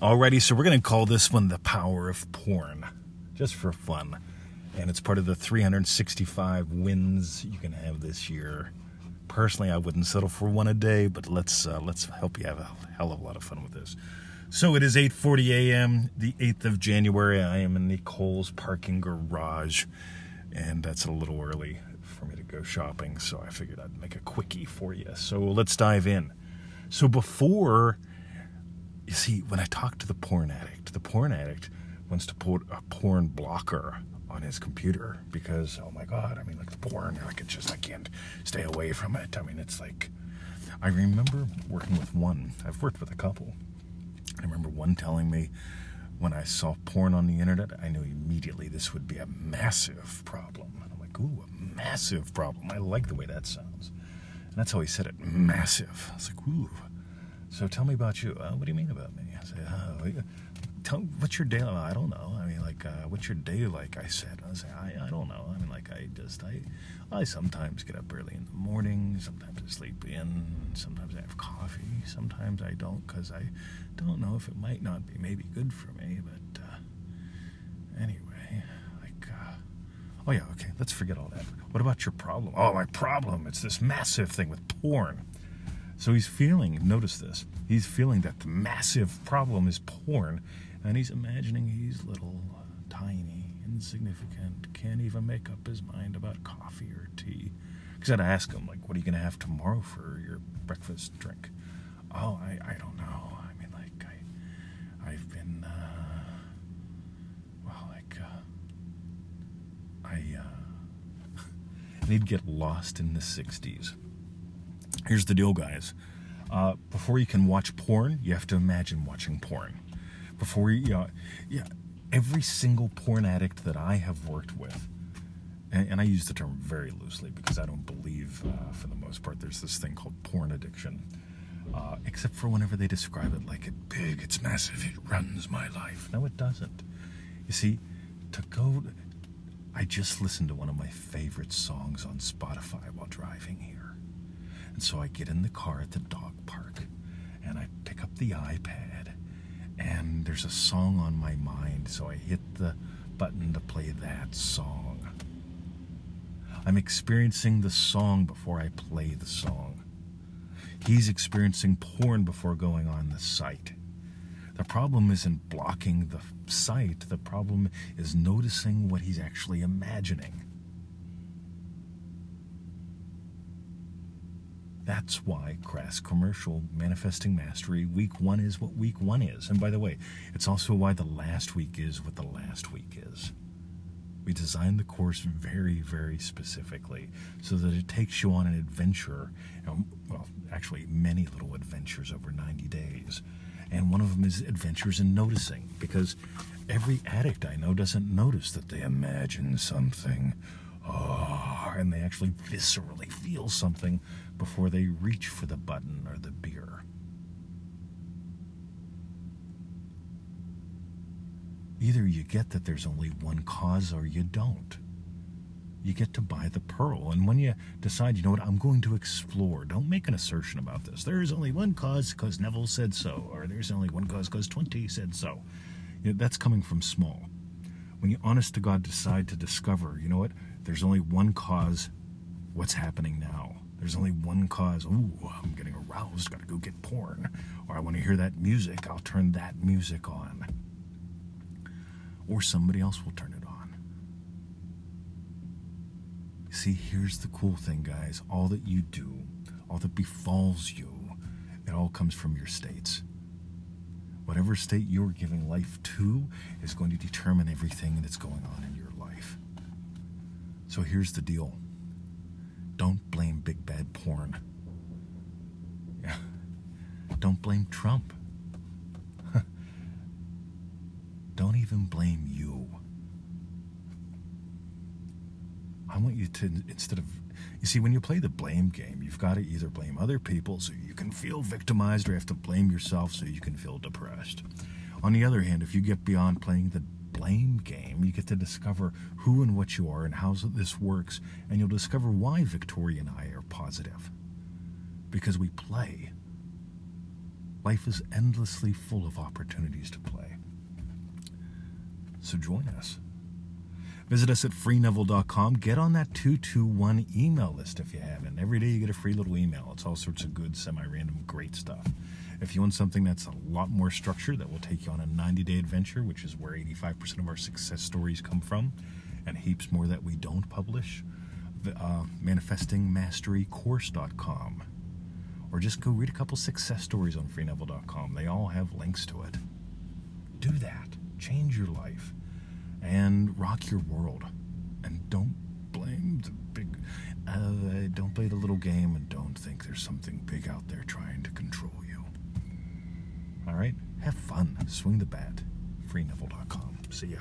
Alrighty, so we're going to call this one The Power of Porn, just for fun. And it's part of the 365 wins you can have this year. Personally, I wouldn't settle for one a day, but let's uh, let's help you have a hell of a lot of fun with this. So it is 8:40 a.m. the 8th of January. I am in the Kohl's parking garage, and that's a little early for me to go shopping. So I figured I'd make a quickie for you. So let's dive in. So before you see, when I talk to the porn addict, the porn addict wants to put a porn blocker on his computer because, oh my God, I mean, like the porn, like it's just, I can't stay away from it. I mean, it's like, I remember working with one, I've worked with a couple. I remember one telling me when I saw porn on the internet, I knew immediately this would be a massive problem. And I'm like, ooh, a massive problem. I like the way that sounds. And that's how he said it, massive. I was like, ooh. So tell me about you. Uh, what do you mean about me? I say, oh, tell what's your day? I don't know. I mean, like, uh, what's your day like? I said, I say, I, I don't know. I mean, like, I just, I, I sometimes get up early in the morning. Sometimes I sleep in. Sometimes I have coffee. Sometimes I don't because I don't know if it might not be maybe good for me. But uh, anyway, like, uh, oh yeah, okay. Let's forget all that. What about your problem? Oh, my problem. It's this massive thing with porn. So he's feeling, notice this, he's feeling that the massive problem is porn, and he's imagining he's little, tiny, insignificant, can't even make up his mind about coffee or tea. Because I'd ask him, like, what are you going to have tomorrow for your breakfast drink? Oh, I, I don't know. I mean, like, I, I've been, uh, well, like, uh, I, uh, and he'd get lost in the 60s. Here's the deal, guys. Uh, before you can watch porn, you have to imagine watching porn. Before you, yeah, every single porn addict that I have worked with, and, and I use the term very loosely because I don't believe, uh, for the most part, there's this thing called porn addiction. Uh, except for whenever they describe it like it's big, it's massive, it runs my life. No, it doesn't. You see, to go, I just listened to one of my favorite songs on Spotify while driving here. And so I get in the car at the dog park and I pick up the iPad and there's a song on my mind. So I hit the button to play that song. I'm experiencing the song before I play the song. He's experiencing porn before going on the site. The problem isn't blocking the site, the problem is noticing what he's actually imagining. That's why Crass Commercial Manifesting Mastery Week 1 is what Week 1 is. And by the way, it's also why the last week is what the last week is. We designed the course very, very specifically so that it takes you on an adventure, um, well, actually, many little adventures over 90 days. And one of them is adventures in noticing, because every addict I know doesn't notice that they imagine something oh, and they actually viscerally feel something before they reach for the button or the beer. Either you get that there's only one cause or you don't. You get to buy the pearl. And when you decide, you know what, I'm going to explore, don't make an assertion about this. There is only one cause because Neville said so, or there's only one cause because 20 said so. You know, that's coming from small. When you honest to God decide to discover, you know what, there's only one cause what's happening now. There's only one cause. Ooh, I'm getting aroused. Got to go get porn. Or I want to hear that music. I'll turn that music on. Or somebody else will turn it on. See, here's the cool thing, guys. All that you do, all that befalls you, it all comes from your states. Whatever state you're giving life to is going to determine everything that's going on in your life. So here's the deal don't blame big bad porn. Yeah. Don't blame Trump. don't even blame you. I want you to, instead of, you see, when you play the blame game, you've got to either blame other people so you can feel victimized or you have to blame yourself so you can feel depressed. On the other hand, if you get beyond playing the blame game. You get to discover who and what you are and how this works, and you'll discover why Victoria and I are positive. Because we play. Life is endlessly full of opportunities to play. So join us. Visit us at freeneville.com. Get on that 221 email list if you haven't. Every day you get a free little email. It's all sorts of good, semi random, great stuff. If you want something that's a lot more structured, that will take you on a 90 day adventure, which is where 85% of our success stories come from, and heaps more that we don't publish, uh, manifestingmasterycourse.com. Or just go read a couple success stories on freeneville.com. They all have links to it. Do that. Change your life and rock your world. And don't blame the big. Uh, don't play the little game and don't think there's something big out there trying to control you. All right? Have fun. Swing the bat. FreeNeville.com. See ya.